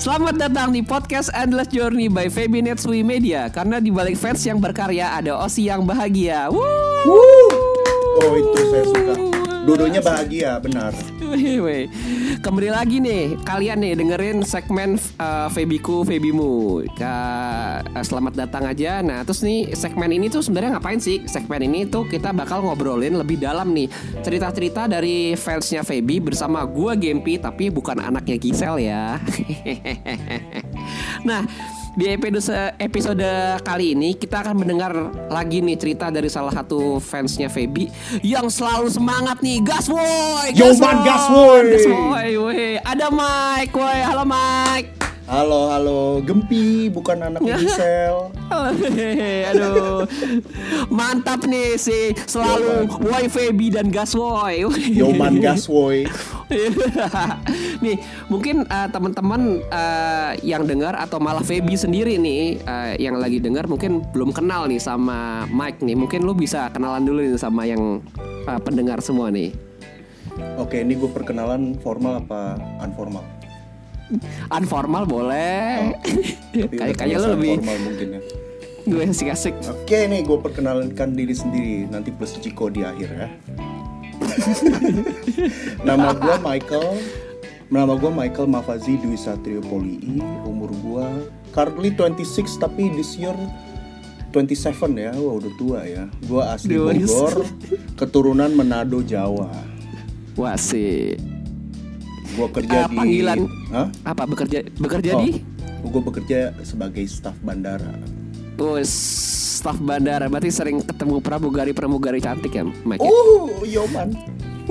Selamat datang di podcast Endless Journey by Feby Netsui Media Karena di balik fans yang berkarya ada Osi yang bahagia Woo! Oh itu saya suka. Dodonya bahagia, benar. Kembali lagi nih kalian nih dengerin segmen uh, Febiku Febimu. Uh, selamat datang aja. Nah terus nih segmen ini tuh sebenarnya ngapain sih? Segmen ini tuh kita bakal ngobrolin lebih dalam nih cerita-cerita dari fansnya Feby bersama gua Gempi tapi bukan anaknya Gisel ya. nah di episode episode kali ini kita akan mendengar lagi nih cerita dari salah satu fansnya Feby yang selalu semangat nih. Gas woy Yo, man, gas, woy woy. ada Mike woy halo Mike Halo, halo, Gempi, bukan anak Gisel. Aduh Mantap nih sih Selalu Woy Feby dan gas woy Yoman gas, woi. nih mungkin eh, teman-teman eh, yang dengar atau malah Feby sendiri nih eh, yang lagi dengar mungkin belum kenal nih sama Mike nih mungkin lu bisa kenalan dulu nih sama yang eh, pendengar semua nih Oke, ini gue perkenalan formal apa unformal? Unformal boleh kayak kayak lu kebiasaan lebih formal mungkin ya. gue asik-asik Oke nih, gue perkenalkan diri sendiri. Nanti plus Ciko di akhir ya. Nama gue Michael. Nama gue Michael Mafazi Dwi Satrio Polii. Umur gue currently 26 tapi this year 27 ya. Wah udah tua ya. Gue asli Bogor, keturunan Manado Jawa. wah sih Gue kerja Eh, di panggilan Hah? apa bekerja bekerja Oh, di gue bekerja sebagai staf bandara. oh, staf bandara berarti sering ketemu pramugari pramugari cantik ya Mike ya? Oh, Yoman.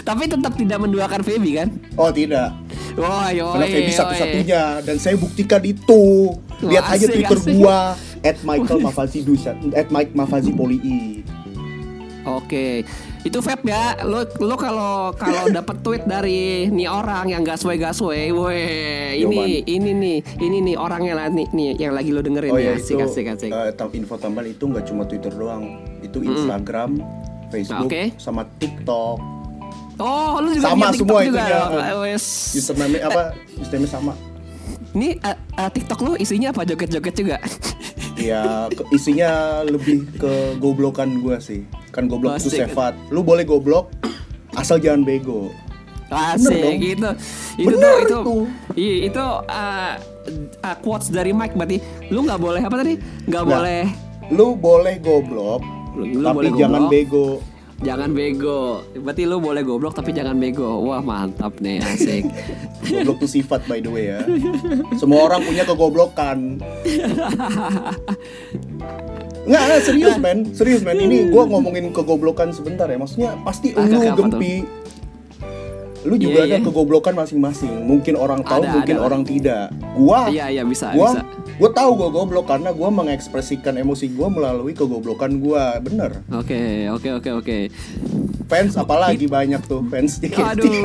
tapi tetap tidak menduakan Feby kan Oh tidak, Wah, yoi, Karena Feby satu-satunya dan saya buktikan itu. Lihat Wah, aja asik, Twitter asik. gua at Michael Mafazi Dusa, at Mike Mafazi Polii. Oke, itu Feb ya. Lo lo kalau kalau dapat tweet dari nih orang yang gasway gasway, weh ini ini nih ini nih orangnya lah nih, nih yang lagi lo dengerin Oh ya. ya Asik itu asik asik. eh, tam- info tambahan itu nggak cuma Twitter doang, itu Instagram, Facebook, Oke. sama TikTok. oh, lu juga sama semua juga. itunya. Oh, wes. Username apa? Username sama. Ini eh, eh, TikTok lu isinya apa joget-joget juga? Ya ke- isinya lebih ke goblokan gua sih. Kan goblok itu sefat. Lu boleh goblok asal jangan bego. Asik gitu. Itu Bener tuh itu. itu. Iya, itu eh, eh, quotes dari Mike berarti lu nggak boleh apa tadi? Nggak Nah, boleh Lu boleh goblok, Lu- lu tapi boleh jangan goblok. bego. Jangan bego. Berarti lu boleh goblok tapi jangan bego. Wah, mantap nih, asik. Goblok itu sifat by the way ya. Semua orang punya kegoblokan. Nggak, nggak, serius men, serius men. Ini gue ngomongin kegoblokan sebentar ya. Maksudnya pasti Ah, lu apa tuh? gempi. Lu juga Iya, ada iya. kegoblokan masing-masing. Mungkin orang tahu, Ada, mungkin ada. orang tidak. Gua, Iya, iya bisa, gua, bisa. gua tahu gue goblok karena gua mengekspresikan emosi gua melalui kegoblokan gua. Bener. Oke, oke, oke, oke. Fans apalagi banyak tuh fans. Aduh.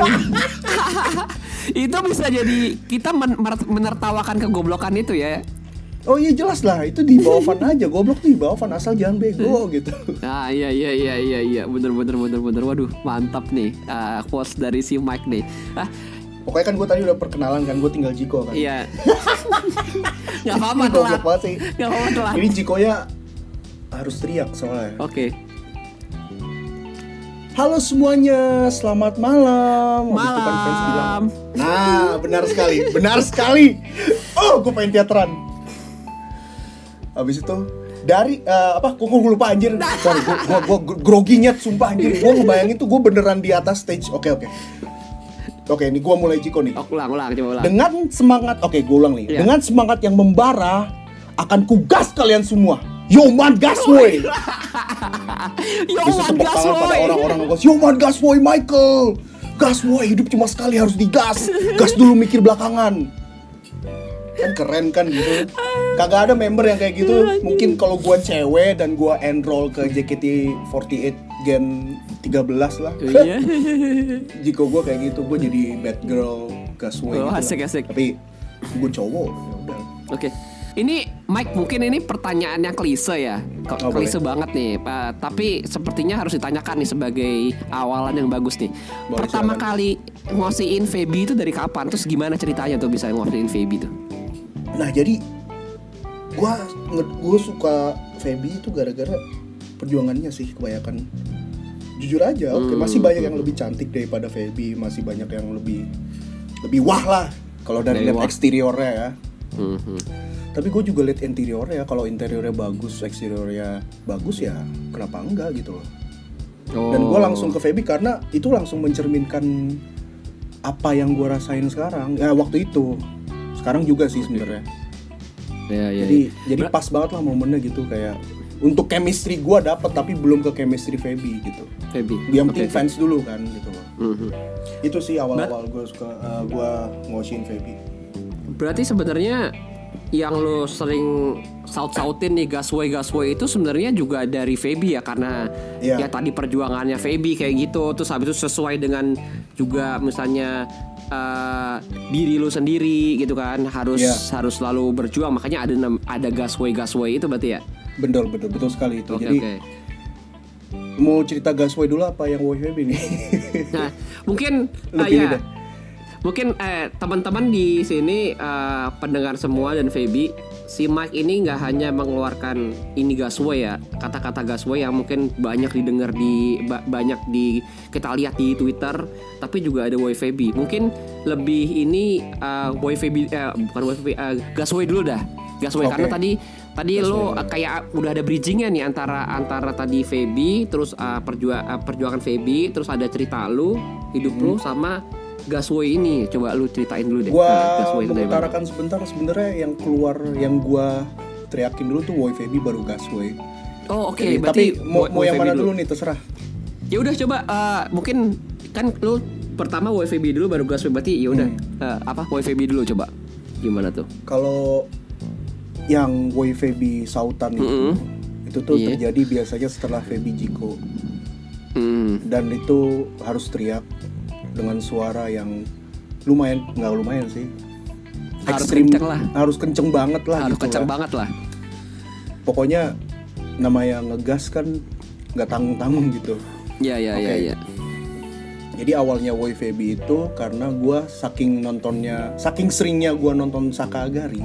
itu bisa jadi kita men- menertawakan kegoblokan itu ya. Oh iya jelas lah, itu di bawah fan aja. Goblok tuh di bawah fan asal jangan bego gitu. Ah iya iya iya iya iya bener bener bener bener waduh mantap nih Ah, quotes dari si Mike nih ah Pokoknya kan gue tadi udah perkenalan kan, gue tinggal Jiko kan. iya nggak apa-apa telat banget sih. nggak apa-apa telat Ini Jikonya harus teriak soalnya. oke Halo semuanya, selamat malam. Itu kan fans bilang, malam Nah, benar sekali, benar sekali. Oh, gue pengen teateran. Habis itu dari eh, apa? Gue lupa anjir. Sorry, gue gue gue grogi nyet, sumpah anjir. Gue ngebayangin tuh gue beneran di atas stage. Oke oke. Oke, ini gue mulai Jiko nih. oh, ulang ulang coba ulang Dengan semangat, oke gue ulang nih. Iya. Dengan semangat yang membara, akan kugas kalian semua. Yo man gas yo Bisa man tepuk gas tangan pada woy. orang-orang man gas woy Michael. Gas woy hidup cuma sekali harus digas. Gas dulu mikir belakangan. Kan keren kan gitu. Kagak ada member yang kayak gitu. Mungkin kalau gua cewek dan gua enroll ke JKT48 Gen 13 lah. iya Jika gua kayak gitu, gua jadi bad girl gas woy Oh, gitu asik, asik. Tapi gua cowok, ya udah. Oke. Ini Mike mungkin ini pertanyaan yang klise ya, Kok Oh, klise banget nih. Pa- tapi sepertinya harus ditanyakan nih sebagai awalan yang bagus nih. Boleh, Pertama silakan. kali ngosiin Feby itu dari kapan? Terus gimana ceritanya tuh bisa ngosiin Feby tuh? Nah jadi gua nge- gua suka Feby itu gara-gara perjuangannya sih kebanyakan. Jujur aja, oke Hmm. masih banyak yang lebih cantik daripada Feby, masih banyak yang lebih lebih wah lah kalau dari lihat eksteriornya ya. Mhm. Tapi gue juga lihat interiornya, kalau interiornya bagus, eksteriornya bagus ya kenapa enggak gitu loh. Dan gue Oh. langsung ke Feby karena itu langsung mencerminkan apa yang gue rasain sekarang. Ya waktu itu, sekarang juga sih sebenarnya. Ya, ya, jadi ya. jadi Ber- pas banget lah momennya gitu kayak untuk chemistry gua dapat tapi belum ke chemistry Feby gitu Feby. yang penting fans dulu kan gitu loh Mhm. itu sih awal-awal gue suka uh, gua ngosiin Feby Berarti sebenarnya yang lo sering saut-sautin nih gasway gasway itu sebenarnya juga dari Feby ya karena Iya. ya tadi perjuangannya Feby kayak gitu terus habis itu sesuai dengan juga misalnya eh, diri lu sendiri gitu kan harus Iya. harus selalu berjuang makanya ada ada gasway gasway itu berarti ya betul betul betul sekali itu oke jadi oke mau cerita gasway dulu apa yang WFB nih nah mungkin pilih ya. deh. Mungkin eh, teman-teman di sini eh, pendengar semua dan Feby, si Mike ini nggak hanya mengeluarkan ini gasway ya, kata-kata gasway yang mungkin banyak didengar di ba- banyak di kita lihat di Twitter, tapi juga ada Boy Feby. Mungkin lebih ini eh, Boy Feby eh, bukan Boy Feby, eh, gasway dulu dah. Gasway Oke. karena tadi tadi lo Gasway. eh, kayak udah ada bridgingnya nih antara antara tadi Feby terus perjua- eh, perjuangan Feby terus ada cerita lu hidup lu sama Gasway ini coba lu ceritain dulu deh. gua eh, Gasway itu mengutarakan sebentar sebenarnya yang keluar yang gua teriakin dulu tuh Boy Feby baru gasway. Oh oke Jadi, berarti tapi mau, mau yang mana dulu. nih terserah. Ya udah coba eh, mungkin kan lu pertama YFB dulu baru Gasway berarti ya udah Hmm. eh, apa YFB dulu coba. Gimana tuh? Kalau yang Boy Feby Sautan itu Mm-mm. itu tuh Iya. terjadi biasanya setelah Feby Jiko. Hmm. dan itu harus teriak dengan suara yang lumayan nggak lumayan sih Harus Ekstrim- kenceng lah. harus kenceng banget lah harus gitu kencang lah. banget lah pokoknya namanya ngegas kan nggak tanggung tanggung gitu ya ya ya Oke. ya jadi awalnya Boy Feby itu karena gua saking nontonnya saking seringnya gua nonton Sakagari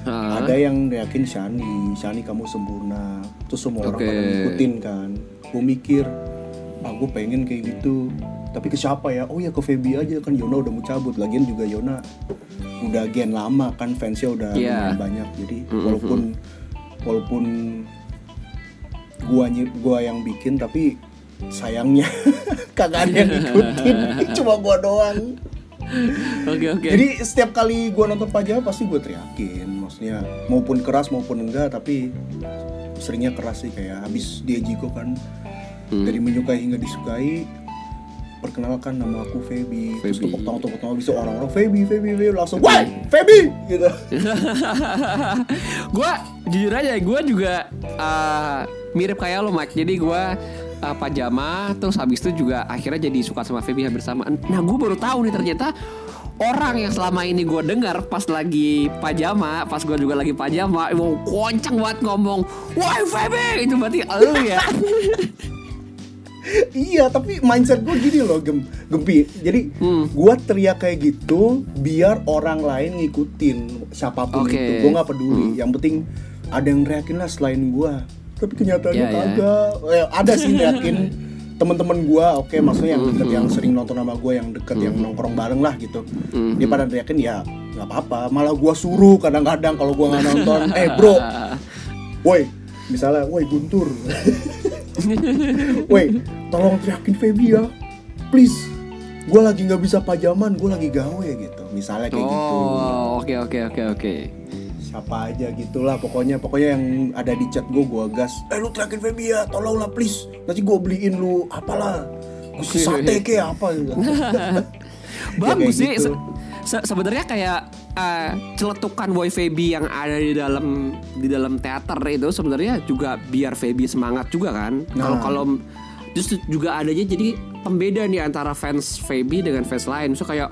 Ah, ada yang yakin Shani Shani kamu sempurna terus semua orang Oke. pada ngikutin kan gue mikir ah gue pengen kayak gitu tapi ke siapa ya? Oh ya ke Feby aja kan Yona udah mau cabut. Lagian juga Yona udah gen lama kan fansnya udah lumayan banyak. Jadi Mhm. walaupun walaupun gua gua yang bikin tapi sayangnya kagak ada yang ngikutin cuma gua doang. Oke oke. Jadi setiap kali gua nonton pajama pasti gua teriakin. Maksudnya maupun keras maupun enggak tapi seringnya keras sih. Kayak habis dia Jiko kan Hmm. dari menyukai hingga disukai perkenalkan nama aku Feby. Terus tepuk tangan tepuk tangan bisa orang-orang Feby Feby Feby langsung wah Feby! Gitu. Gue jujur aja gue juga uh, mirip kayak lo Mike jadi gue uh, pajama terus habis itu juga akhirnya jadi suka sama Feby hampir sama nah gue baru tahu nih ternyata orang yang selama ini gue dengar pas lagi pajama pas gue juga lagi pajama mau koncang banget ngomong wah Feby! Itu berarti lo ya iya tapi mindset gue gini loh gem gempi. Jadi Hmm. gua teriak kayak gitu biar orang lain ngikutin siapa pun Oke. itu. Gue nggak peduli. Yang penting ada yang teriakin lah selain gua. Tapi kenyataannya Ya, ya. kagak. Eh, ada sih teriakin teman-teman gua. Oke maksudnya yang deket yang sering nonton sama gua yang deket yang nongkrong bareng lah gitu. Hmm. dia pada teriakin ya nggak apa-apa. Malah gua suruh kadang-kadang kalau gua nggak nonton. Eh bro. Woi misalnya woi Guntur woi tolong teriakin Feby ya. Please gue lagi nggak bisa pajaman gue lagi gawe gitu. Misalnya kayak gitu. Oh oke oke oke oke. Siapa aja gitulah pokoknya pokoknya yang ada di chat gue gue gas. Eh lu teriakin Feby ya tolonglah please. Nanti gue beliin lu apalah. Sate ke apa gitu. Bagus kayak sih. gitu. Se- se- sebenarnya kayak eh, celetukan Boy Feby yang ada di dalam di dalam teater itu sebenarnya juga biar Feby semangat juga kan. Kalau Nah. kalau justru juga adanya jadi pembeda nih antara fans Feby dengan fans lain. So kayak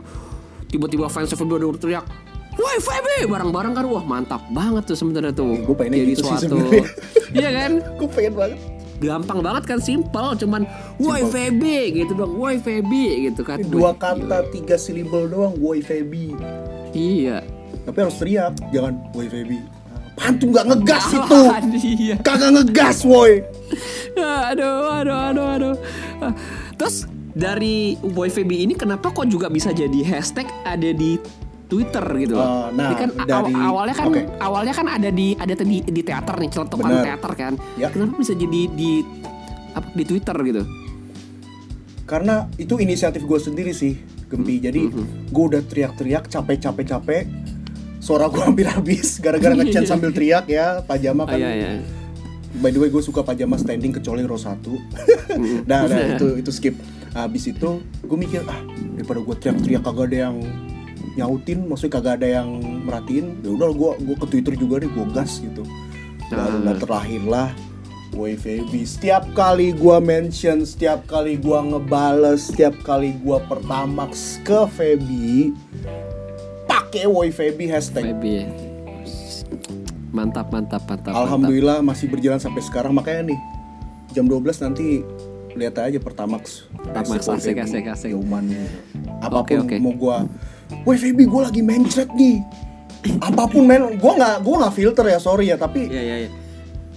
tiba-tiba fans Feby udah teriak woi Feby bareng-bareng kan wah mantap banget tuh sebenarnya tuh Eh, gua pengennya jadi gitu suatu iya kan gue pengen banget gampang banget kan simple cuman woi. Feby gitu dong. Woi Feby gitu kan. Dua kata tiga syllable doang woi Feby. Iya. Tapi harus teriak jangan woi Feby. Apaan tuh nggak ngegas itu? Iya. Kagak ngegas woi. Aduh aduh aduh aduh. Ah, terus dari Boy Feby ini kenapa kok juga bisa jadi hashtag ada di Twitter gitu loh. Oh, nah, Ini kan dari- aw- awalnya kan oke. awalnya kan ada di ada di, di teater nih Bener. teater kan. Ya. Kenapa bisa jadi di apa di Twitter gitu? karena itu inisiatif gue sendiri sih Gempi jadi gue udah teriak-teriak capek-capek-capek suara gue hampir habis gara-gara ngechat sambil teriak ya pajama Oh, kan iya iya. by the way gue suka pajama standing kecuali row 1 nah, nah itu itu skip habis itu gue mikir ah daripada gue teriak-teriak kagak ada yang nyautin maksudnya kagak ada yang merhatiin ya udah gue gue ke twitter juga deh gue gas gitu barulah Ah. terlahirlah Woi Feby Setiap kali gua mention Setiap kali gua ngebales Setiap kali gua pertamax ke Feby pakai Feby hashtag Feby. Mantap mantap mantap. Alhamdulillah masih berjalan sampai sekarang makanya nih jam 12 nanti lihat aja pertamax Pertamax, asik, asik, asik. Apa pun Oke, oke. mau gua Woi Feby gua lagi mencret nih apa pun men gua nggak gua nggak filter ya sorry ya tapi Iya iya iya.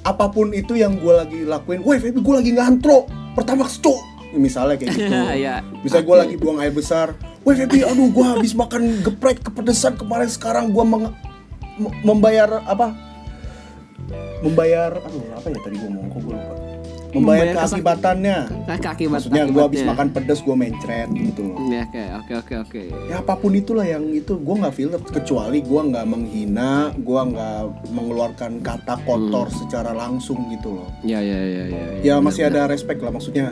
apa pun itu yang gue lagi lakuin, woi Feby gue lagi ngantro, pertama cuk, misalnya kayak gitu. Iya. Misalnya gue Oke. lagi buang air besar, woi Feby, aduh gue habis makan geprek kepedesan kemarin sekarang gue meng- membayar apa? Membayar, aduh apa ya tadi gue ngomong kok gue lupa. Membayar, keakibatannya. Nah, keakibat Maksudnya gue habis makan pedes gue mencret gitu loh. Ya, oke oke oke oke. Ya apa pun itulah yang itu gue nggak filter kecuali gue nggak menghina, gue nggak mengeluarkan kata kotor secara langsung gitu loh. Ya ya ya ya. ya masih ada respect lah maksudnya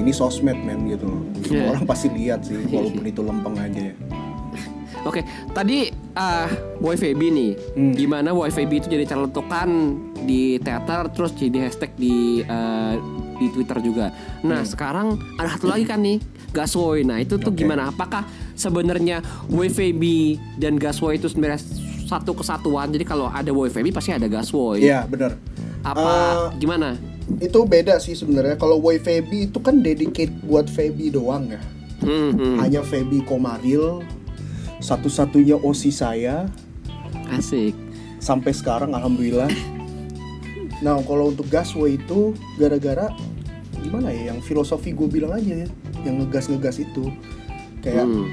ini sosmed men gitu loh Iya. orang pasti lihat sih walaupun itu lempeng aja ya Oke, tadi ah Boy Feby nih, Hmm. gimana Boy Feby itu jadi celetukan di teater, terus jadi hashtag di eh, di Twitter juga. Nah sekarang ada satu lagi kan nih, Gaswoy. Nah itu tuh Oke. gimana? Apakah sebenarnya Boy Feby dan Gaswoy itu sebenarnya satu kesatuan? Jadi kalau ada Boy Feby pasti ada Gaswoy. iya benar Apa Eh, gimana? itu beda sih sebenarnya kalau Woi Feby itu kan dedicate buat Feby doang ya Hmm, hmm. hanya Feby Komaril satu-satunya osi saya Asik. sampai sekarang alhamdulillah nah kalau untuk Gasway itu gara-gara gimana ya yang filosofi gue bilang aja ya yang ngegas-ngegas itu kayak Hmm.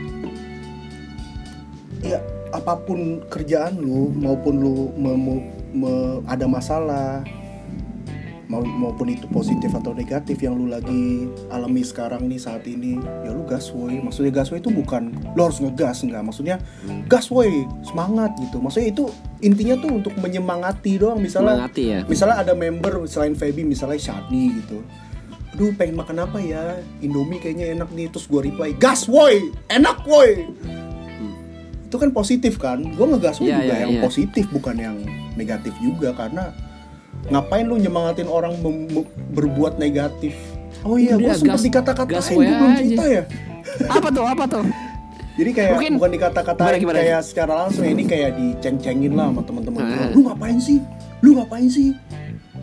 ya apa pun kerjaan lu maupun lu me- me- me- ada masalah maupun itu positif atau negatif yang lu lagi alami sekarang nih saat ini ya lu gas woi. Maksudnya gas woi itu bukan lu harus ngegas enggak. Maksudnya gas woi semangat gitu. Maksudnya itu intinya tuh untuk menyemangati doang. Misalnya Semangati ya. misalnya ada member selain Feby misalnya Shadi gitu. Aduh pengen makan apa ya? Indomie kayaknya enak nih terus gue reply gas woi enak woi. Itu kan positif kan? Gue ngegas Iya, juga iya, yang iya. positif bukan yang negatif juga karena ngapain lu nyemangatin orang berbuat negatif oh iya gue sempet dikata-katain gue belum cerita ya Apa tuh? Apa tuh? jadi kayak Mungkin- bukan dikata-katain gimana? kayak secara langsung ya, ini kayak diceng-cengin lah sama teman-teman gua. lu ngapain sih lu ngapain sih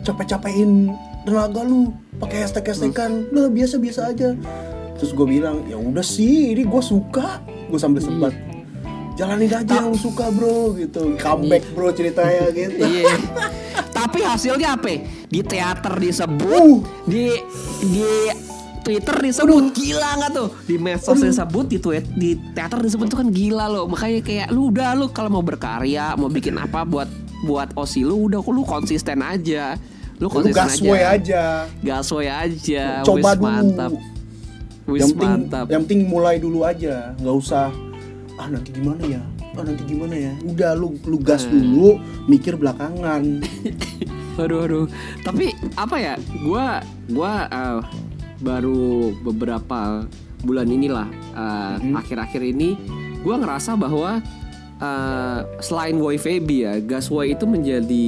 capek-capekin tenaga lu pakai hashtag hashtagan lah biasa-biasa aja terus gue bilang ya udah sih ini gue suka gue sambil Iya. Jalanin aja yang lu suka bro gitu comeback bro ceritanya gitu Iya. Tapi hasilnya apa? Di teater disebut, Uh. di di Twitter disebut gila nggak tuh? Di medsos disebut, di tweet, di teater disebut tuh kan gila loh. Makanya kayak lu udah lu kalau mau berkarya, mau bikin apa buat buat osi lu udah lu konsisten aja. Lu lu konsisten gasway aja. aja Gasway aja. coba Wis dulu mantap. Wis yang penting mantap. yang penting mulai dulu aja nggak usah ah nanti gimana ya ah nanti gimana ya udah lu lu gas Hmm. dulu mikir belakangan Aduh aduh. Tapi apa ya? Gua gua eh, baru beberapa bulan inilah eh, Mhm. akhir-akhir ini gua ngerasa bahwa eh, selain Woi Feby ya, Gasway itu menjadi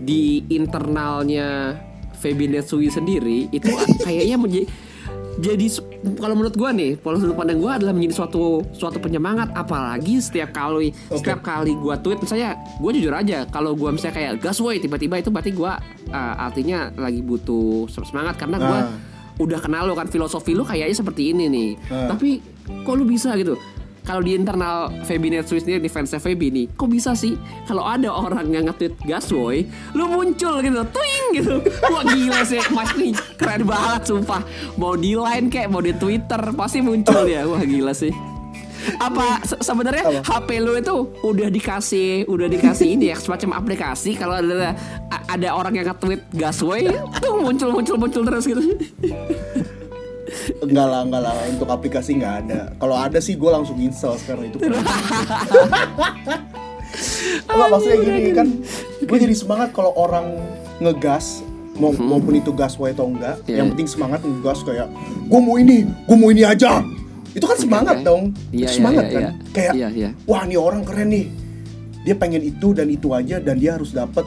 di internalnya Feby Netsui sendiri itu kayaknya menjadi jadi kalau menurut gua nih kalau sudut pandang gua adalah menjadi suatu suatu penyemangat apalagi setiap kali setiap kali gua tweet misalnya gua jujur aja kalau gua misalnya kayak gas woi tiba-tiba itu berarti gua uh, artinya lagi butuh semangat karena gua Ah. udah kenal lo kan filosofi lu kayaknya seperti ini nih Ah. tapi kok lu bisa gitu kalau di internal Feby Netsuite sendiri di fansnya Feby nih kok bisa sih? Kalau ada orang yang nge-tweet gaswoy lu muncul gitu twing gitu. Wah gila sih. Mas nih keren banget sumpah. Mau di line kayak mau di Twitter pasti muncul dia. Wah gila sih. Apa se- sebenarnya HP lu itu udah dikasih udah dikasih ini ya semacam aplikasi. Kalau ada ada orang yang nge-tweet gaswoy tuh muncul muncul muncul terus gitu Enggak lah, enggak lah. Untuk aplikasi nggak ada. Kalau ada sih gue langsung install sekarang itu. Enggak maksudnya gini kan, gue jadi semangat kalau orang ngegas mau maupun itu gas way atau enggak. Iya. Yang penting semangat ngegas kayak gue mau ini, gue mau ini aja. Itu kan semangat Oke. dong. Iya, Itu iya, semangat iya, kan. iya. Kayak Iya, iya. wah nih orang keren nih. Dia pengen itu dan itu aja dan dia harus dapet.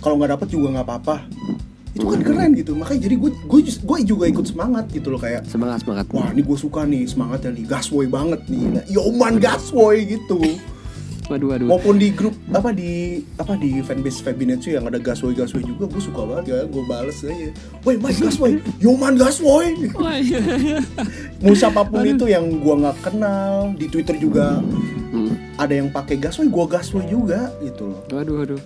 Kalau nggak dapet juga nggak apa-apa. Itu kan keren gitu. Makanya jadi gue gue gue juga ikut semangat gitu loh kayak semangat semangat. Wah ini gue suka nih semangatnya nih gasboy banget nih. Nah, yoman gasboy gitu. Waduh waduh. Maupun di grup apa di apa di fanbase Fabinetsu yang ada gasboy gasboy juga gue suka banget ya. Gue bales aja. Woi Mike gasboy yoman iya. mau siapa pun itu yang gue nggak kenal di Twitter juga Hmm. ada yang pakai gasboy gue gasboy juga gitu loh. Waduh waduh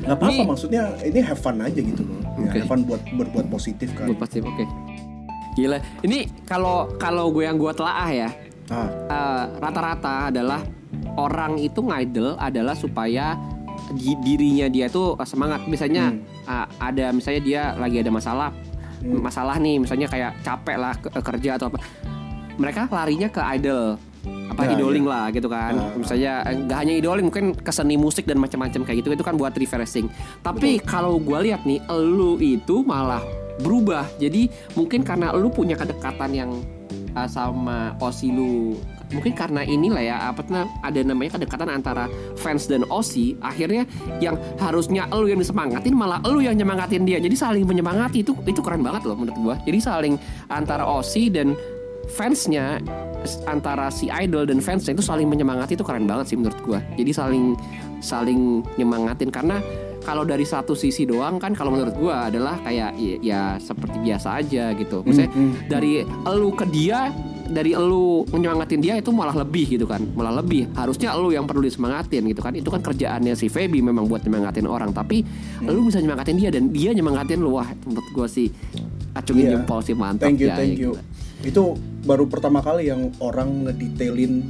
nggak apa-apa Ini- maksudnya ini have fun aja gitu loh. Ya, Oke. have fun buat berbuat positif kan. Gue pasti oke. Gila. Ini kalau kalau gue yang gue telaah ya ah. eh, rata-rata adalah orang itu ngidol adalah supaya di- dirinya dia tuh eh, semangat. Misalnya eh, ada misalnya dia lagi ada masalah Hmm. masalah nih misalnya kayak capek lah ke- kerja atau apa. Mereka larinya ke idol apa Ya, idoling lah gitu kan. Ah. misalnya eh, nggak hanya idoling mungkin ke seni musik dan macam-macam kayak gitu itu kan buat refreshing. Tapi kalau gue lihat nih elu itu malah berubah. Jadi mungkin karena lu punya kedekatan yang uh, sama Osi lu mungkin karena inilah ya apa ada namanya kedekatan antara fans dan Osi akhirnya yang harusnya elu yang disemangatin malah elu yang nyemangatin dia. Jadi saling menyemangati itu itu keren banget loh menurut gua. Jadi saling antara Osi dan fansnya antara si idol dan fansnya itu saling menyemangati itu keren banget sih menurut gua jadi saling saling nyemangatin karena kalau dari satu sisi doang kan kalau menurut gua adalah kayak ya, ya seperti biasa aja gitu maksudnya Hmm, hmm. dari elu ke dia dari elu menyemangatin dia itu malah lebih gitu kan malah lebih harusnya elu yang perlu disemangatin gitu kan itu kan kerjaannya si Feby memang buat nyemangatin orang tapi Hmm. elu bisa nyemangatin dia dan dia nyemangatin lu wah menurut gua sih acungin Iya. jempol sih mantap Thank you, ya, thank ya, you. gila. Itu baru pertama kali yang orang ngedetailin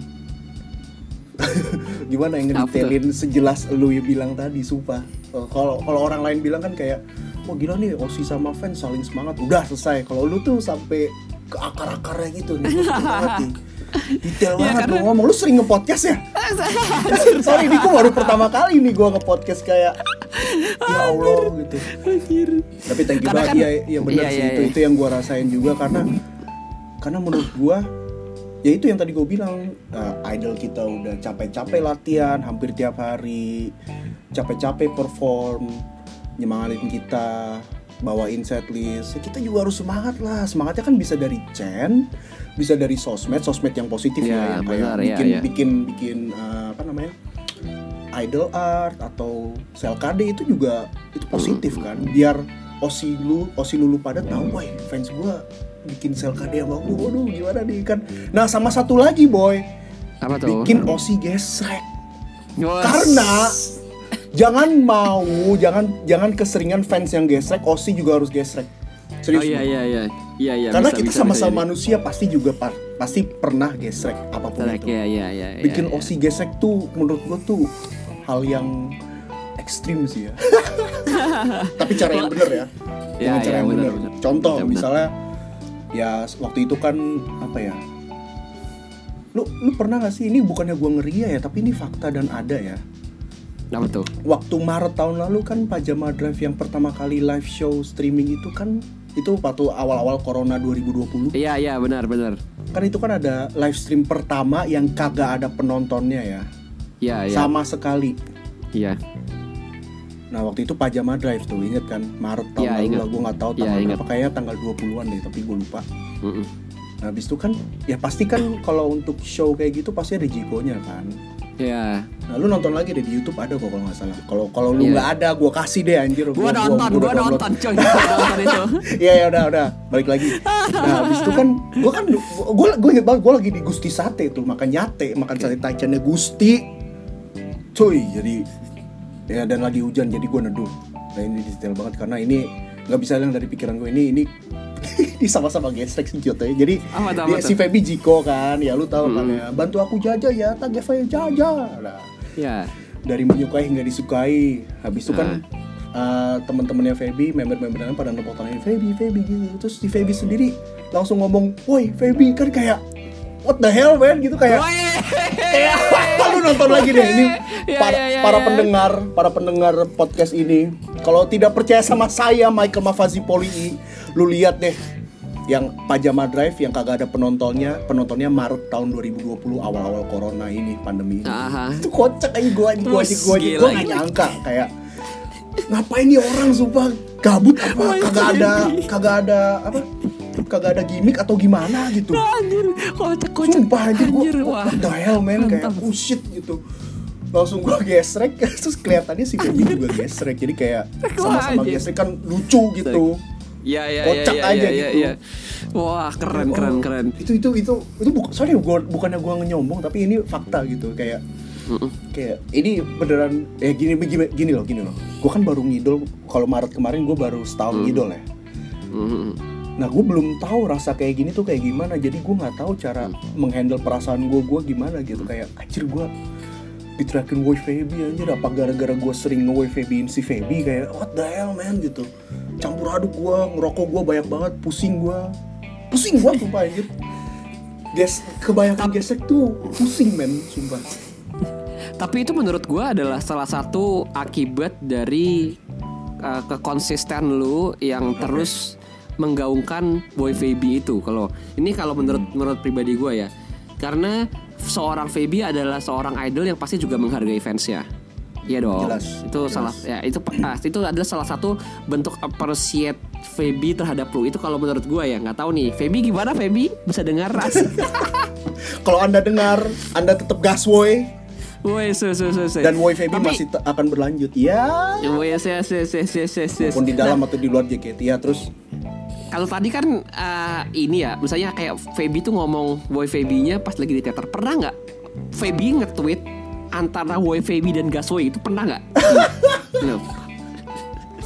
gimana yang ngedetailin sejelas lu yang bilang tadi, sumpah. Oh, Kalau kalau orang lain bilang kan kayak, oh gila nih Osi sama fans saling semangat, udah selesai. Kalau lu tuh sampai ke akar-akarnya gitu nih, banget. Detail Iya, banget karena- lu ngomong, lu sering nge-podcast ya? Sorry, ini gua baru pertama kali nih gua nge-podcast kayak ya Allah gitu. Tapi thank you Karena banget kan- ya, ya benar Iya, sih iya, itu iya. itu yang gua rasain juga karena karena menurut gua ya itu yang tadi gue bilang uh, idol kita udah capek-capek latihan hampir tiap hari capek-capek perform nyemangatin kita bawain setlist ya kita juga harus semangat lah. Semangatnya kan bisa dari Chen bisa dari sosmed sosmed yang positif Ya, ya, yang kayak ya, bikin ya. bikin bikin uh, apa namanya idol art atau sel KD itu juga itu positif kan. Biar osi lu osi lulu pada tahu boy fans gua bikin sel KD sama waduh gimana nih kan? Nah sama satu lagi boy. Apa tuh? Bikin osi gesrek. Wah, karena jangan mau jangan jangan keseringan fans yang gesrek osi juga harus gesrek. Oh serius iya gua. iya iya. Iya iya karena bisa, kita sama-sama manusia pasti juga par- pasti pernah gesrek apa pun Correct, itu. iya iya iya iya, bikin iya. osi gesek tuh menurut gua tuh hal yang ekstrim sih ya. Tapi cara yang bener ya. Ya, dengan cara ya, yang bener. contoh misalnya ya waktu itu kan apa ya lu lu pernah gak sih ini bukannya gua ngeria ya tapi ini fakta dan ada ya? Apa tuh? Waktu Maret tahun lalu kan Pajama Drive yang pertama kali live show streaming itu kan itu waktu awal-awal Corona 2020 iya iya benar benar. Kan itu kan ada live stream pertama yang kagak ada penontonnya ya? Iya iya. Sama sekali. Iya Nah waktu itu Pajama Drive tuh inget kan Maret tahun Iya, lalu lah gue nggak tahu Iya, tanggal ingat. berapa kayaknya tanggal 20-an deh tapi gue lupa. Mm-mm. Nah habis itu kan ya pasti kan kalau untuk show kayak gitu pasti ada Jiko-nya kan. Ya. Nah lu nonton lagi deh di YouTube ada kok kalau nggak salah. Kalau kalau lu Iya. nggak ada gue kasih deh anjir. Gua nonton, download. nonton coy, gua nonton itu. Iya ya udah udah balik lagi. Nah habis itu kan gue kan gue gue inget banget gue lagi di Gusti Sate tuh makan nyate makan sate taichannya Gusti. Cuy jadi ya dan lagi hujan jadi gue neduh. Nah ini detail banget karena ini nggak bisa hilang dari pikiran gue ini ini ini sama-sama gestek sih jatuhnya. Jadi Apa tuh, apa dia, tuh? si Feby Jiko kan ya lu tahu kan Mm-mm. ya bantu aku jaja ya tag saya jaja. Nah Ya. dari menyukai hingga disukai habis itu kan Ah. uh, teman-temannya Feby member-membernya pada nepok tangan Feby Feby gitu terus si Feby sendiri langsung ngomong woi Feby kan kayak what the hell man gitu kayak kayak lu nonton lagi deh ini Ya, para, ya, ya, para ya. pendengar para pendengar podcast ini kalau tidak percaya sama saya Michael Mafazi Poli lu lihat deh yang Pajama Drive yang kagak ada penontonnya penontonnya Maret tahun 2020 awal-awal corona ini pandemi ini Aha. itu kocak aja gue aja gue aja Terus, gue aja gue gila. nyangka kayak ngapain nih orang sumpah gabut apa kagak ada kagak ada apa kagak ada gimmick atau gimana gitu. Anjir, kocak kocak. sumpah anjir Anjir, wah. what the hell man? Kayak oh shit gitu. Langsung gue gesrek terus kelihatannya si Feby juga gesrek. Jadi kayak sama-sama gesrek kan lucu gitu. Ya ya Kocak ya, ya, aja ya, ya, gitu. ya. Wah, keren Oh, keren keren. itu itu itu itu bukan sorry gua bukannya gue nyombong tapi ini fakta gitu. Kayak kayak ini beneran eh gini gini gini loh gini loh. Gue kan baru ngidol kalau Maret kemarin gue baru setahun ngidol ya. Mm-mm. Nah gue belum tahu rasa kayak gini tuh kayak gimana. Jadi gue nggak tahu cara menghandle perasaan gue gue gimana gitu. Kayak anjir gue diteriakin woi Feby anjir. Apa gara-gara gue sering nge Febyin si Feby kayak what the hell man? gitu. Campur aduk gue ngerokok gue banyak banget pusing gue pusing gue sumpah anjir. Ges, kebanyakan gesek tuh pusing men sumpah. Tapi itu menurut gua adalah salah satu akibat dari uh, kekonsisten lu yang terus menggaungkan boy Feby itu. Kalau ini kalau menurut menurut pribadi gua ya, karena seorang Feby adalah seorang idol yang pasti juga menghargai fansnya. Iya dong. Jelas, itu jelas. salah ya itu ah, itu adalah salah satu bentuk appreciate Feby terhadap lu. Itu kalau menurut gua ya nggak tahu nih. Feby gimana Feby? Bisa dengar ras? kalau anda dengar anda tetap gas woi Woi, se se se se. dan woi Feby Tapi- masih akan berlanjut ya Woi, se se se se se se. walaupun di dalam atau di luar JKT ya terus Kalau tadi kan eh, ini ya, misalnya kayak Feby tuh ngomong boy Feby-nya pas lagi di teater. Pernah nggak Feby nge-tweet antara boy Feby dan Gasway itu pernah nggak? Loh.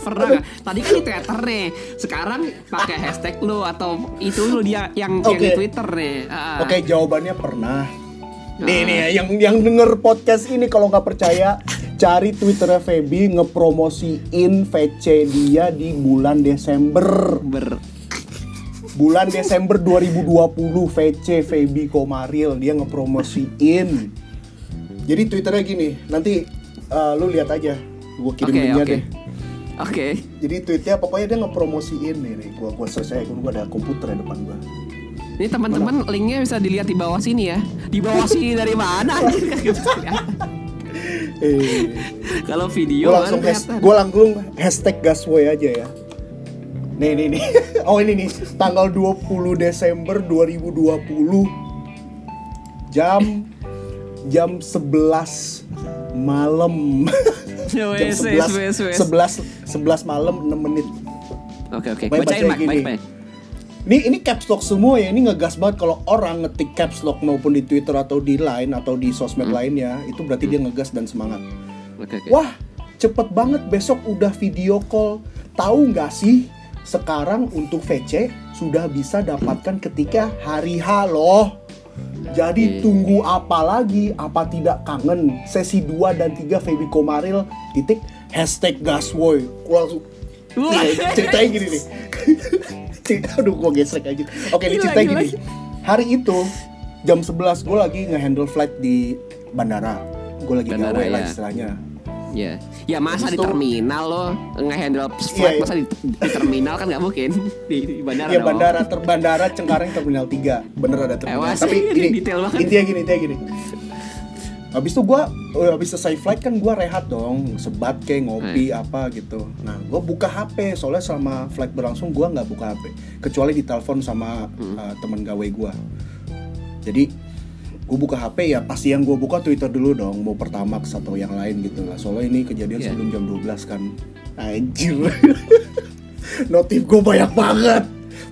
Pernah nggak? Tadi kan di teater nih. Sekarang pakai hashtag lu atau itu lu dia yang yang di. Twitter nih. Ah. Oke jawabannya pernah. Nih nih yang yang denger podcast ini kalau nggak percaya cari twitternya Feby ngepromosiin VC dia di bulan Desember. Ber Bulan Desember 2020 VC Feby Komaril dia ngepromosiin. Jadi twitternya gini, nanti uh, lu lihat aja, gue kirim linknya oke. deh. Oke. Jadi tweetnya pokoknya dia ngepromosiin nih, nih. gua gua selesai, gua ada komputer di depan gua. Ini teman-teman linknya bisa dilihat di bawah sini ya. Di bawah sini dari mana? Eh, Kalau video gua langsung kan has, gua langsung hashtag gasboy aja ya. Nih nih nih. Oh ini nih, tanggal 20 Desember 2020 jam jam 11 malam. jam wes, wes. 11 11 11 malam 6 menit. Oke oke. Baik, Bacain baca Mike, gini. baik baik. Ini ini caps lock semua ya. Ini ngegas banget kalau orang ngetik caps lock maupun di Twitter atau di Line atau di sosmed Hmm. lainnya, itu berarti dia ngegas dan semangat. Oke oke. Wah, cepet banget besok udah video call. Tahu nggak sih? Sekarang untuk VC sudah bisa dapatkan ketika hari H loh. Jadi tunggu apa lagi? Apa tidak kangen? Sesi 2 dan 3 Feby Komaril titik hashtag gaswoy. Langsung. Nih, ceritanya gini nih. Cerita aduh gua gesrek aja. Oke, ini ceritanya gini. Hari itu jam 11 gue lagi ngehandle flight di bandara. Gue lagi Bandara, gawe lah ya. istilahnya. Ya. Ya masa Habis di itu- terminal lo nge-handle flight Iya, iya. masa di, di terminal kan nggak mungkin. Di, di bandara Iya bandara ter bandara Cengkareng terminal 3 bener ada terminal. Ewas, Tapi ini gini, detail banget. intinya gini, intinya gini. habis itu gue habis selesai flight kan gue rehat dong. Sebat kayak ngopi apa gitu. Nah gue buka hp soalnya selama flight berlangsung gue nggak buka hp kecuali ditelepon sama uh, temen gawe gue jadi gue buka HP ya pasti yang gue buka Twitter dulu dong mau Pertamax atau yang lain gitu lah. Soalnya ini kejadian Iya. sebelum jam 12 kan. Anjir. Notif gue banyak banget.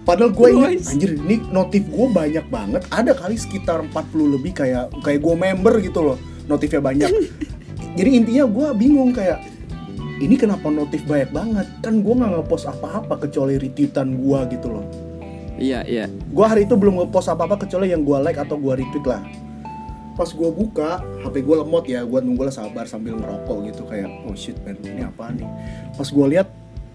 Padahal gue anjir ini notif gue banyak banget. Ada kali sekitar 40 lebih kayak kayak gue member gitu loh notifnya banyak. Jadi intinya gue bingung kayak ini kenapa notif banyak banget? Kan gue nggak ngepost apa-apa kecuali retweetan gue gitu loh. Iya, iya. gue hari itu belum ngepost apa-apa kecuali yang gue like atau gue retweet lah pas gue buka HP gue lemot ya gue nunggu lah sabar sambil ngerokok gitu kayak oh shit man ini apa nih? Pas gue lihat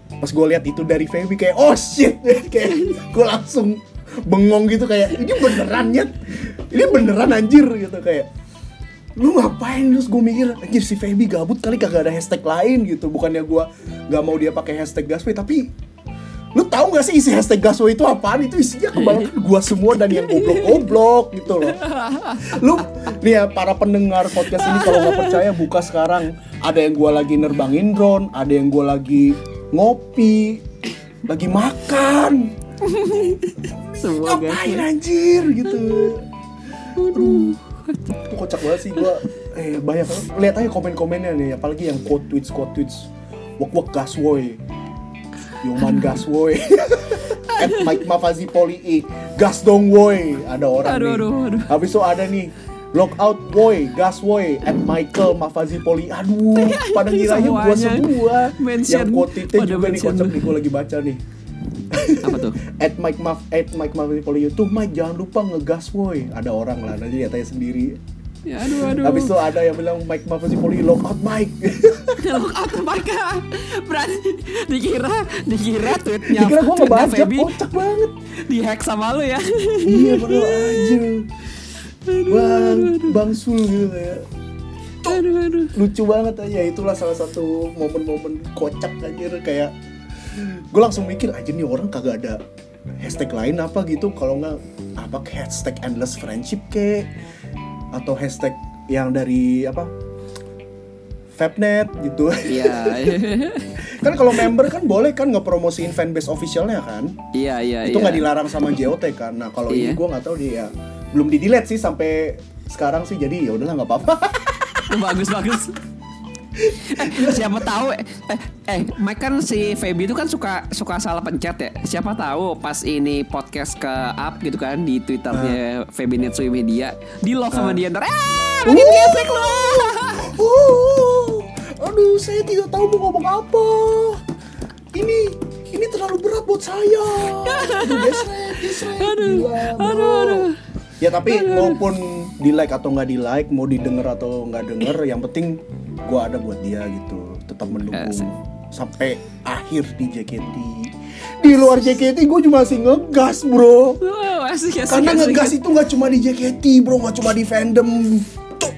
pas gue lihat itu dari Feby kayak oh shit. Kayak gue langsung bengong gitu kayak ini beneran ya ini beneran anjir gitu kayak lu ngapain? Terus gue mikir anjir si Feby gabut kali kagak ada hashtag lain gitu. Bukannya gue nggak mau dia pakai hashtag gasway tapi lu tahu gak sih isi hashtag gasway itu apaan? Itu isinya kebanyakan gua semua dan yang goblok-goblok gitu loh. Lu nih ya para pendengar podcast ini kalau nggak percaya buka sekarang. Ada yang gua lagi nerbangin drone ada yang gua lagi ngopi lagi makan. Semua ngapain anjir gitu. Aduh. Itu kocak banget sih gua. Eh banyak lihat aja komen-komennya nih apalagi yang quote tweets quote tweets. Wak wak gas woy Yoman gas woy At Mike Mafazi Poli I Gas dong woy Ada orang Aduh, nih aduh, aduh. Habis itu ada nih Lockout boy, gas boy, at Michael Mafazi Poli. Aduh, pada ngiranya gua semua. mention, Yang quote juga nih mention. kocak nih, gua lagi baca nih. Apa tuh? At Mike Maf, at Mike Mafazi Poli itu Mike jangan lupa ngegas boy. Ada orang lah, nanti lihat aja sendiri. Ya, aduh, aduh. Habis itu ada yang bilang Mike Mafazi Poli lockout Mike. Look out mereka berarti dikira dikira tweetnya Dikira gua tweetnya ngebaca, Feby kocak banget. dihack sama lu ya iya padahal anjir. Bang, Bang Sul gitu ya. aduh aduh lucu banget aja itulah salah satu momen-momen kocak anjir kayak gue langsung mikir aja nih orang kagak ada hashtag lain apa gitu kalau nggak apa hashtag endless friendship ke atau hashtag yang dari apa Fabnet gitu. Iya. Kan kalau member kan boleh kan ngepromosiin fanbase officialnya kan? Iya iya itu iya. nggak dilarang sama JOT kan? Nah kalau ini Iya. gue nggak tahu dia belum di delete sih sampai sekarang sih jadi ya udahlah nggak apa-apa. Bagus bagus eh, siapa tahu eh, eh Mike kan si Feby itu kan suka suka salah pencet ya siapa tahu pas ini podcast ke up gitu kan di twitternya Feby Netsui Media di love sama dia ntar ah makin geprek lu Oh, aduh, saya tidak tahu mau ngomong apa. Ini, ini terlalu berat buat saya. Aduh, gesrek, gesrek. Gila, bro. Ya tapi maupun di like atau nggak di like, mau didengar atau nggak denger, yang penting gua ada buat dia gitu, tetap mendukung Asik. sampai akhir di JKT. Di luar JKT gue juga masih ngegas bro. Asik, asik, Karena asik. ngegas itu nggak cuma di JKT bro, nggak cuma di fandom. Tuh.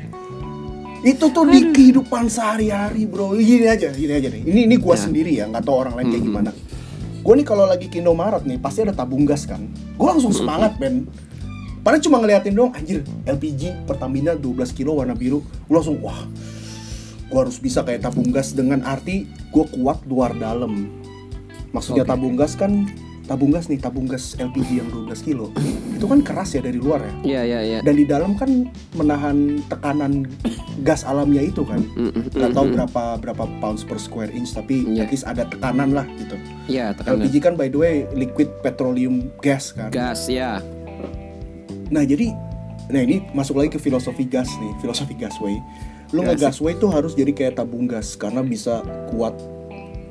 Itu tuh di kehidupan sehari-hari bro. Gini aja, gini aja nih. Ini ini gua Ya. sendiri ya, nggak tahu orang lain kayak gimana. Gue nih kalau lagi ke Indomaret nih pasti ada tabung gas kan. Gue langsung semangat men. Padahal cuma ngeliatin dong, anjir LPG Pertamina 12 kilo warna biru. Gue langsung wah, gue harus bisa kayak tabung gas dengan arti gue kuat luar dalam. Maksudnya Oke. tabung gas kan tabung gas nih, tabung gas LPG yang 12 kilo. Itu kan keras ya dari luar ya. Iya iya iya. Dan di dalam kan menahan tekanan gas alamnya itu kan. Mm, mm, mm, tahu mm. berapa berapa pounds per square inch tapi Iya. at least ada tekanan lah gitu. Iya tekanan. LPG kan by the way liquid petroleum gas kan. Gas ya. Nah jadi, nah ini masuk lagi ke filosofi gas nih, filosofi gasway. Lu Gas. ngegasway tuh harus jadi kayak tabung gas karena bisa kuat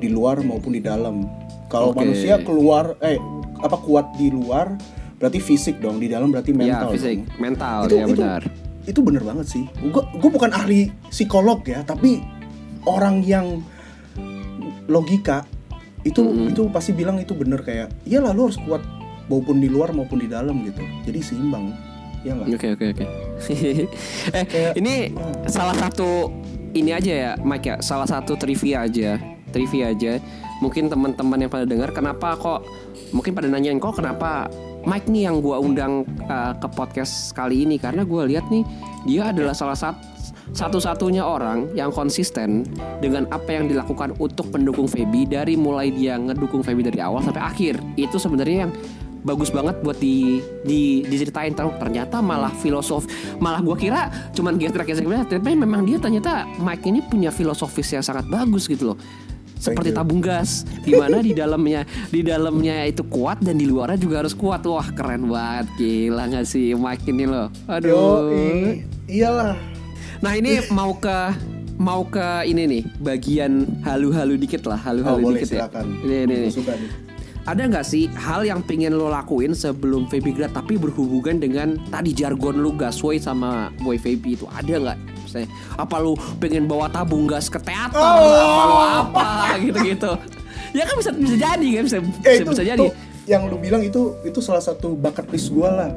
di luar maupun di dalam. Kalau Oke. manusia keluar, eh apa kuat di luar berarti fisik dong, di dalam berarti Iya mental. fisik, dong. mental Itu- ya itu- benar. Itu bener banget sih. Gue gue bukan ahli psikolog ya, tapi orang yang logika itu Mm-mm. itu pasti bilang itu bener kayak, iyalah lu harus kuat maupun di luar maupun di dalam gitu. Jadi seimbang, ya nggak? Oke oke oke. eh Kayak- ini salah satu ini aja ya Mike ya, salah satu trivia aja, trivia aja. Mungkin teman-teman yang pada dengar kenapa kok mungkin pada nanyain kok kenapa Mike nih yang gua undang uh, ke podcast kali ini karena gua lihat nih dia adalah salah satu satu-satunya orang yang konsisten dengan apa yang dilakukan untuk mendukung Feby dari mulai dia ngedukung Feby dari awal sampai akhir. Itu sebenarnya yang bagus banget buat di, di diceritain. Tahu ternyata malah filosof malah gua kira cuman gerak-gerak tapi memang dia ternyata Mike ini punya filosofis yang sangat bagus gitu loh. Seperti tabung gas di mana di dalamnya di dalamnya itu kuat dan di luarnya juga harus kuat. Wah keren banget. Gila nggak sih Mike ini loh? Aduh. Yoi, iyalah. nah ini mau ke mau ke ini nih bagian halu-halu dikit lah Oh, halu-halu boleh dikit ya. silakan. ini, ini, ini. Ada nggak sih hal yang pengen lo lakuin sebelum Feby grad tapi berhubungan dengan tadi jargon lu gasway sama boy Feby itu ada nggak? Misalnya, apa lu pengen bawa tabung gas ke teater? Oh. Apa lu apa gitu-gitu? Ya kan bisa bisa jadi kan bisa bisa, Eh, itu, bisa jadi. itu yang lu bilang itu itu salah satu bakat list gue lah.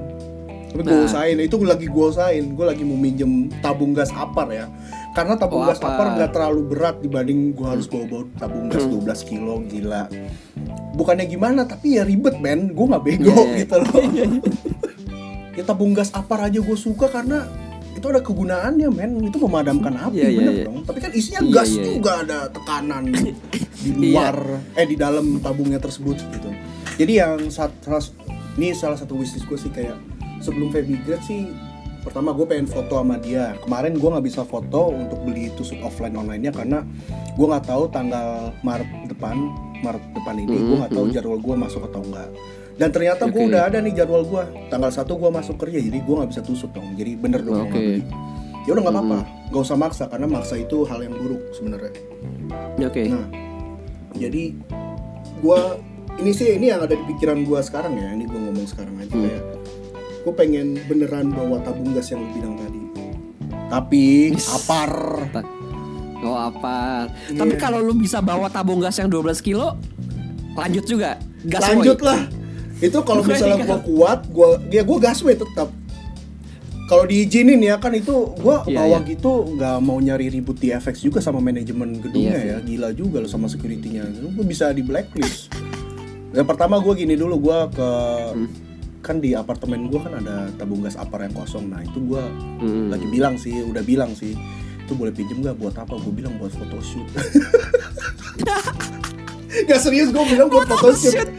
Tapi gue Nah. usahain, itu lagi gue usahain. Gue lagi mau minjem tabung gas apar ya. Karena tabung Oh, gas apar. apar nggak terlalu berat dibanding gue harus bawa-bawa tabung gas 12 kilo gila. Bukannya gimana, tapi ya ribet men. Gue nggak bego Iya, iya. gitu loh. ya tabung gas apar aja gue suka karena itu ada kegunaannya men itu memadamkan api Iya, iya, bener iya. dong tapi kan isinya Iya, gas iya, iya. juga ada tekanan di luar eh di dalam tabungnya tersebut gitu jadi yang saat ini salah satu wishlist gue sih kayak sebelum Feby Grad sih pertama gue pengen foto sama dia kemarin gue nggak bisa foto untuk beli itu shoot offline online nya karena gue nggak tahu tanggal Maret depan Maret depan ini gue nggak tahu jadwal gue masuk atau enggak dan ternyata gue Oke. udah ada nih jadwal gue tanggal satu gue masuk kerja jadi gue nggak bisa tusuk dong jadi bener dong beli. ya udah nggak apa-apa nggak usah maksa karena maksa itu hal yang buruk sebenarnya Oke. Nah, jadi gua ini sih ini yang ada di pikiran gua sekarang ya. Ini gua ngomong sekarang aja Hmm. kayak gua pengen beneran bawa tabung gas yang lu bilang tadi. Tapi apar. Oh apa? Iya. Tapi kalau lu bisa bawa tabung gas yang 12 kilo, lanjut juga. Gasway. Lanjut lah. Itu kalau Gue misalnya ingat. gua kuat, gua ya gua gasway tetap. Kalau diizinin ya kan itu gua Iya, bawa iya. gitu nggak mau nyari ribut di FX juga sama manajemen gedungnya Iya ya gila juga lo sama securitynya gue bisa di blacklist yang pertama gue gini dulu gue ke Hmm. Kan di apartemen gue kan ada tabung gas apar yang kosong nah itu gue Hmm. lagi bilang sih udah bilang sih itu boleh pinjem nggak buat apa gue bilang buat photoshoot Gak serius gue bilang buat photoshoot Shoot.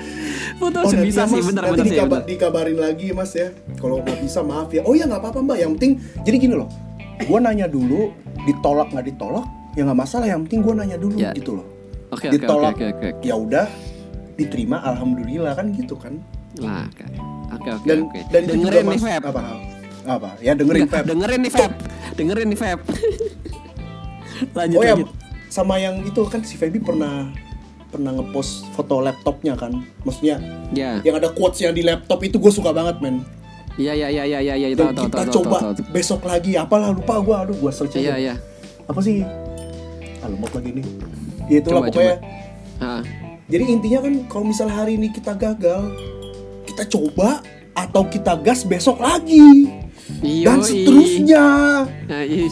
Foto Oh, bisa ya, sih, Mas. bener nanti dikaba- bener. dikabarin lagi mas ya. Kalau nggak bisa maaf ya. Oh ya nggak apa-apa mbak. Yang penting jadi gini loh. Gue nanya dulu, ditolak nggak ditolak, ya nggak masalah. Yang penting gue nanya dulu Ya. gitu loh. Oke oke oke ditolak, oke oke. ya udah diterima. Alhamdulillah kan gitu kan. Nah, oke oke oke. Dan oke. dan itu juga dengerin nih Feb. apa apa ya dengerin Feb. dengerin nih Feb. Dengerin nih Feb. lanjut Oh ya lanjut. sama yang itu kan si Feby pernah pernah ngepost foto laptopnya kan. Maksudnya Ya. yang ada quotesnya di laptop itu gue suka banget men. Iya iya iya iya iya iya Dan tahu tahu kita tahu coba tahu, tahu. besok lagi apalah lupa gue aduh gue search Iya aja. iya. apa sih ah lemot lagi nih ya itulah Coba, pokoknya Ah, jadi intinya kan kalau misalnya hari ini kita gagal kita coba atau kita gas besok lagi. Dan yoi. seterusnya. Nah, is.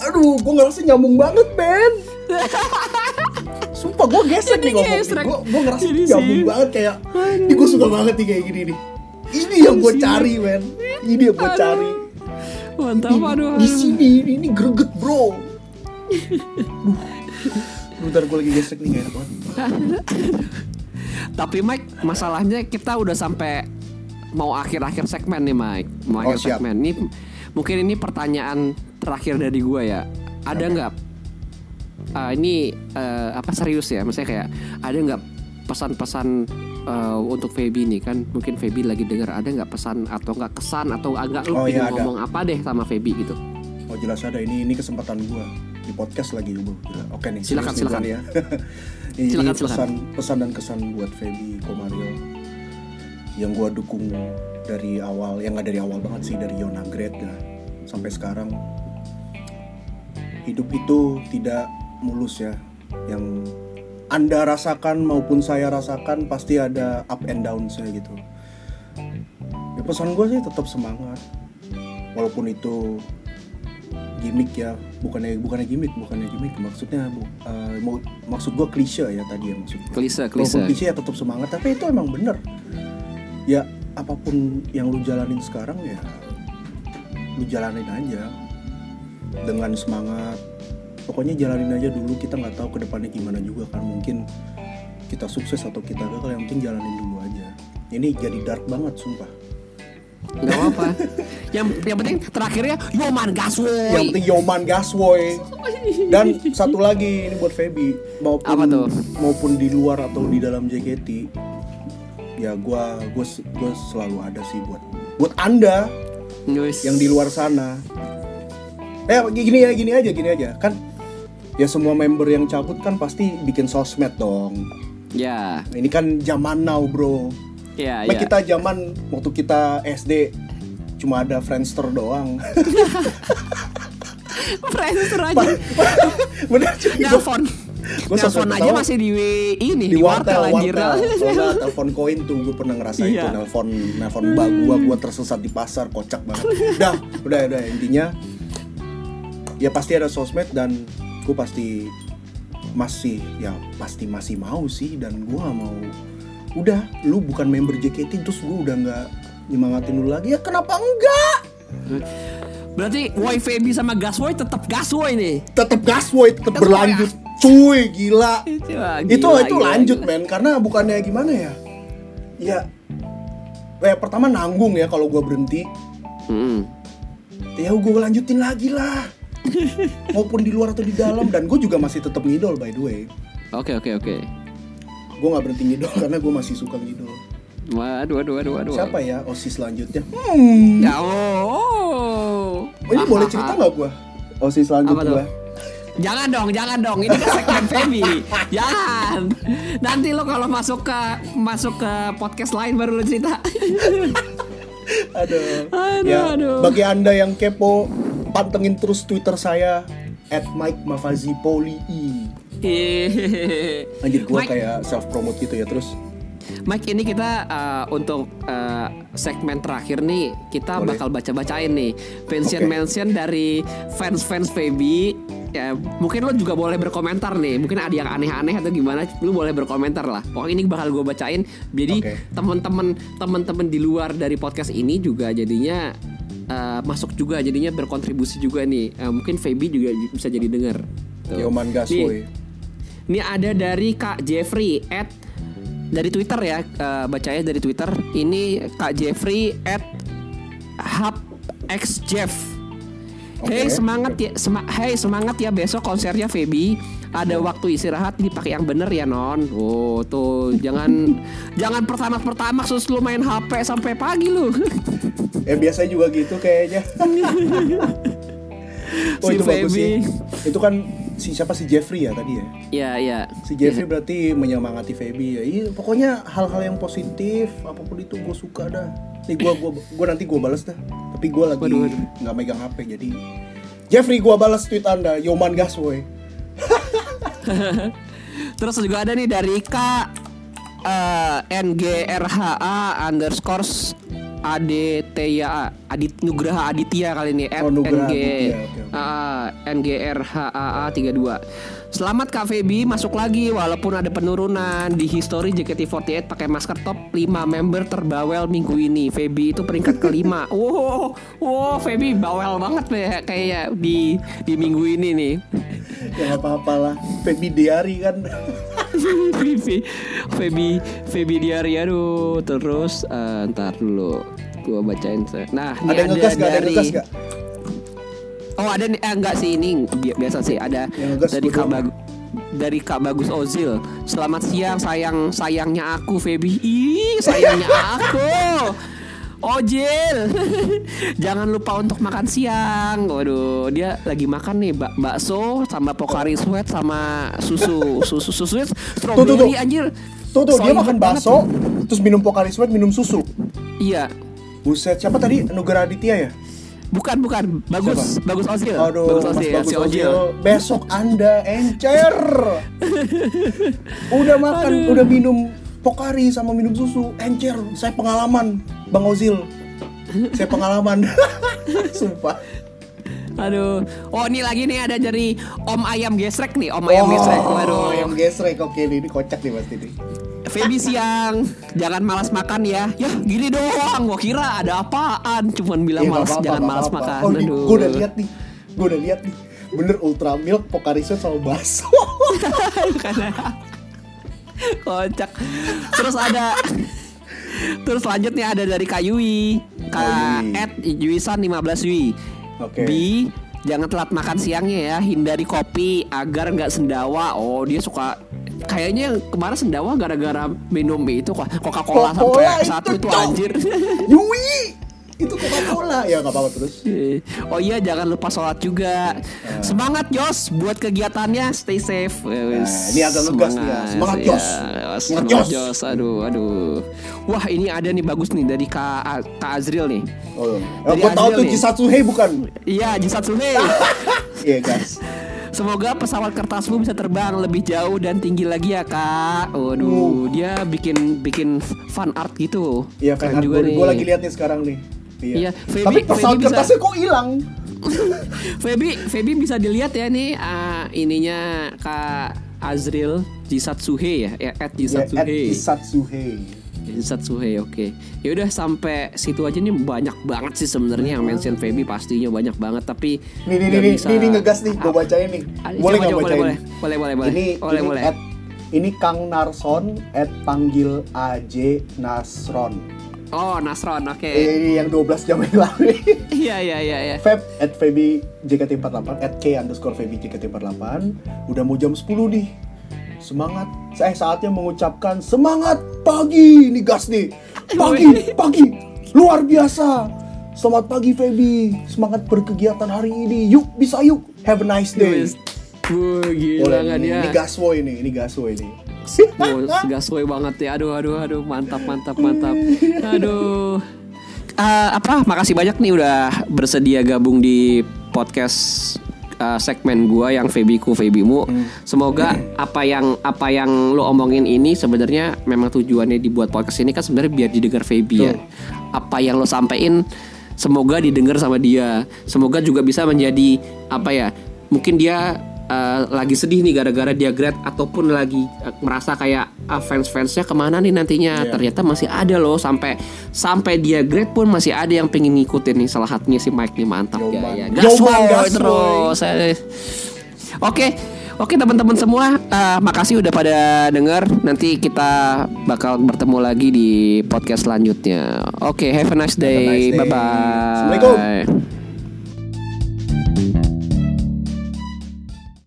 aduh gue ngerasa nyambung banget Ben. Sumpah gue gesek nih ngomong. gue gue ngerasa Jadi nyambung sih. banget kayak ini gue suka banget nih kayak gini nih. Ini yang gue cari men ini yang gue cari. Mantap aduh. di sini ini greget bro. Duh. Bentar gue lagi gesek nih gak enak banget Tapi Mike, masalahnya kita udah sampai mau akhir-akhir segmen nih Mike. Mau Oh, akhir siap. segmen. Ini mungkin ini pertanyaan terakhir dari gua ya. Ada nggak? ah, ini eh, apa serius ya? Maksudnya kayak ada nggak pesan-pesan eh, untuk Feby nih kan? Mungkin Feby lagi dengar ada nggak pesan atau nggak kesan atau agak lu Oh, iya, ada. ngomong apa deh sama Feby gitu? Oh jelas ada ini ini kesempatan gue di podcast lagi gue. Oke nih. Silakan, silakan. nih ya. ini Silakan, pesan silakan. pesan dan kesan buat Feby Komaril yang gue dukung dari awal, yang nggak dari awal banget sih dari Yona Grade nah, sampai sekarang. Hidup itu tidak mulus ya. Yang anda rasakan maupun saya rasakan pasti ada up and down saya gitu. Ya pesan gue sih tetap semangat. Walaupun itu gimmick ya, bukannya bukannya gimmick, bukannya gimmick. Maksudnya bu, eh, mau- maksud gue klise ya tadi ya maksud. gua. Klise, klise. klise ya tetap semangat, tapi itu emang bener. Ya apa pun yang lu jalanin sekarang ya lu jalanin aja. dengan semangat pokoknya jalanin aja dulu kita nggak tahu ke depannya gimana juga kan mungkin kita sukses atau kita gagal yang penting jalanin dulu aja ini jadi dark banget sumpah nggak apa yang yang penting terakhirnya Yoman Gaswoy. Yang penting Yoman Gaswoy. Dan satu lagi ini buat Feby. Maupun Apa tuh? maupun di luar atau di dalam JKT ya gua gua gua selalu ada sih buat buat anda Wis. yang di luar sana. Eh gini ya gini aja gini aja. Kan ya semua member yang cabut kan pasti bikin sosmed dong. Ya. Nah, ini kan zaman now bro ya Nah, ya kita zaman waktu kita SD cuma ada Friendster doang. Friendster aja. Bener cuy. Nelfon. Gua nelfon aja tahu. masih di ini di di wartel wartel anjir. wartel. Telepon koin tuh gue pernah ngerasain Iya. tuh nelfon nelfon mbak gua gua tersesat di pasar kocak banget. Udah udah udah. Intinya ya pasti ada sosmed dan gue pasti masih ya pasti masih mau sih dan gue gak mau udah lu bukan member JKT terus gue udah nggak nyemangatin lu lagi. Ya kenapa enggak? Berarti YFB sama Gaswoy tetap Gaswoy nih? Tetap gaswoy tetap berlanjut. cuy gila. Itu gila, itu gila, lanjut gila. men karena bukannya gimana ya? Ya eh pertama nanggung ya kalau gua berhenti. Mm. ya gue lanjutin lagi lah. Maupun di luar atau di dalam. Dan gue juga masih tetap ngidol by the way. Oke oke oke gue nggak berhenti ngidol karena gue masih suka ngidol waduh waduh waduh waduh siapa ya osis selanjutnya hmm ya oh, oh, ini boleh cerita nggak gue osis selanjutnya? Jangan dong, jangan dong. Ini kan segmen Feby. Jangan. Nanti lo kalau masuk ke masuk ke podcast lain baru lo cerita. Aduh. Aduh, ya, aduh. bagi anda yang kepo, pantengin terus Twitter saya at Mike Mafazi Poli Anjir gue kayak self promote gitu ya terus. Mike ini kita uh, untuk uh, segmen terakhir nih kita Boleh. bakal baca-bacain nih mention mention dari fans-fans Feby. Ya, mungkin lo juga boleh berkomentar nih. Mungkin ada yang aneh-aneh atau gimana, lu boleh berkomentar lah. Pokoknya ini bakal gue bacain. Jadi Oke. teman-teman teman-teman di luar dari podcast ini juga jadinya uh, masuk juga, jadinya berkontribusi juga nih. Uh, mungkin Feby juga bisa jadi denger. Tuh. Yoman Gaswoy. Ini ada dari Kak Jeffrey at dari Twitter ya, eh, bacanya dari Twitter. Ini Kak Jeffrey at Hub X Jeff. Oke, Hey semangat ya, sema- hey semangat ya besok konsernya Feby. Ada waktu istirahat dipakai yang bener ya non. Oh tuh jangan jangan pertama pertama sus lu main HP sampai pagi lu. Ya biasanya juga gitu kayaknya. oh Si itu bagus Feby. sih. Itu kan si siapa si Jeffrey ya tadi ya. ya ya. Si Jeffrey berarti menyemangati Feby ya. Iya, pokoknya hal-hal yang positif apa pun itu gue suka dah. Nih gua gua gua nanti gua balas dah. Tapi gua lagi nggak megang HP jadi Jeffrey gua balas tweet Anda Yoman Gaswoy. Terus juga ada nih dari Kak eh, NGRHA underscore ADTya Adit Nugraha Aditya kali ini at Oh, Nugraha NG Aditya, ah, NGRHAA 32 Selamat Kak Feby masuk lagi walaupun ada penurunan di history JKT48 pakai masker top 5 member terbawel minggu ini. Feby itu peringkat kelima. wow, wow, Feby bawel banget ya kayak di di minggu ini nih. Ya nggak apa-apa lah. Feby Diary kan. Feby Feby Feby Diary aduh terus eh, ntar dulu gua bacain nah ada yang ngegas gak? Ada yang ngegas gak? oh ada nih eh, enggak sih ini bi- biasa sih ada dari Kak. Bagus dari Kak Bagus Ozil selamat siang sayang sayangnya aku Feby ih sayangnya aku Ojil Jangan lupa untuk makan siang Waduh Dia lagi makan nih bak bakso Sama Pokari Sweat Sama susu Susu susu tuh, tuh. Strawberry anjir Tuh tuh dia Soy makan banget. bakso, terus minum Pocari Sweat, minum susu. Iya Buset, siapa tadi? Nugra Aditya ya? Bukan bukan Bagus Bagus Ozil Aduh, Bagus Ozil Bagus si Ozil. Besok Anda encer. udah makan, udah minum Pokari sama minum susu, encer. Saya pengalaman, Bang Ozil. Saya pengalaman. Sumpah. Aduh. Oh ini lagi nih ada dari Om Ayam Gesrek nih Om Ayam Gesrek. Waduh yang gesrek. Oke nih, ini kocak nih pasti nih. Feby siang. Jangan malas makan ya. Ya gini doang. Gua kira ada apaan? Cuman bilang nggak malas Jangan malas makan. Oh, Aduh. gue udah lihat nih. gue udah lihat nih. Bener ultra milk Pocari Sweat sama bakso. Karena kocak. Terus ada Terus selanjutnya ada dari Kak Yui. Kak. Ed Yuisan 15 Yui. Oke. B Jangan telat makan siangnya ya. Hindari kopi agar nggak sendawa. Oh dia suka Kayaknya kemarin sendawa gara-gara minum itu kok Coca-Cola sampai satu itu, itu anjir. Yui itu Coca-Cola ya nggak apa-apa terus Oh iya jangan lupa sholat juga Nah. Semangat Jos buat kegiatannya Stay safe Nah, ini agak ngegas nih ya. Semangat, ya. Jos. Semangat Semangat, Jos. Jos. Aduh aduh Wah ini ada nih bagus nih Dari Kak, Kak Azril nih oh, Dari gue tahu tuh. Jisatsuhe bukan Iya Jisatsuhe iya guys Semoga pesawat kertasmu bisa terbang lebih jauh dan tinggi lagi ya kak. Waduh, dia bikin bikin fan art gitu. Iya kan Keren juga gue lagi lihat nih sekarang nih Iya, Feby- tapi pesawat Feby bisa- kertasnya kok hilang? Feby, Feby bisa dilihat ya nih ah, ininya Kak Azril Jisatsuhe ya, ya at ya, at Jisatsuhe. Jisatsuhe Jisatsuhe, oke. Ya udah sampai situ aja nih banyak banget sih sebenarnya yang mention Feby pastinya banyak banget tapi nih nih nih bisa- nih, nih ngegas nih gue Ah, bacain nih. ah, boleh nggak bacain? boleh, boleh, boleh, boleh, ini boleh, ini boleh. at ini Kang Narson at panggil AJ Nasron Oh, Nasron, oke. Eh, ini yang 12 jam yang lalu. Iya, iya, iya, iya. Feb at Feby JKT48 at K underscore Feby JKT48 Udah mau jam 10 nih. Semangat. Saya saatnya mengucapkan Semangat pagi. Ini gas nih. Pagi Pagi. Luar biasa. Selamat pagi Feby. Semangat berkegiatan hari ini. Yuk bisa yuk. Have a nice day. Wih, gila Boleh. nggak nih. dia? Ini gaswo ini. Ini gaswo ini Oh, gasway banget ya. Aduh, aduh, aduh, mantap, mantap, mantap. Aduh. Eh, apa? Makasih banyak nih udah bersedia gabung di podcast eh, segmen gua yang Febiku Febimu. Semoga apa yang apa yang lo omongin ini sebenarnya memang tujuannya dibuat podcast ini kan sebenarnya biar didengar Febi ya. Apa yang lo sampein semoga didengar sama dia. Semoga juga bisa menjadi apa ya? Mungkin dia eh, lagi sedih nih gara-gara dia grad ataupun lagi eh, merasa kayak ah, fans-fansnya ke mana nih nantinya Iya. ternyata masih ada loh sampai sampai dia grad pun masih ada yang pengen ngikutin nih salah satunya si Mike nih mantap ya Yoman. ya gaswoy. terus oke Oke teman-teman semua, eh, makasih udah pada denger. Nanti kita bakal bertemu lagi di podcast selanjutnya. Oke, have a nice day. nice day. Bye bye. Assalamualaikum.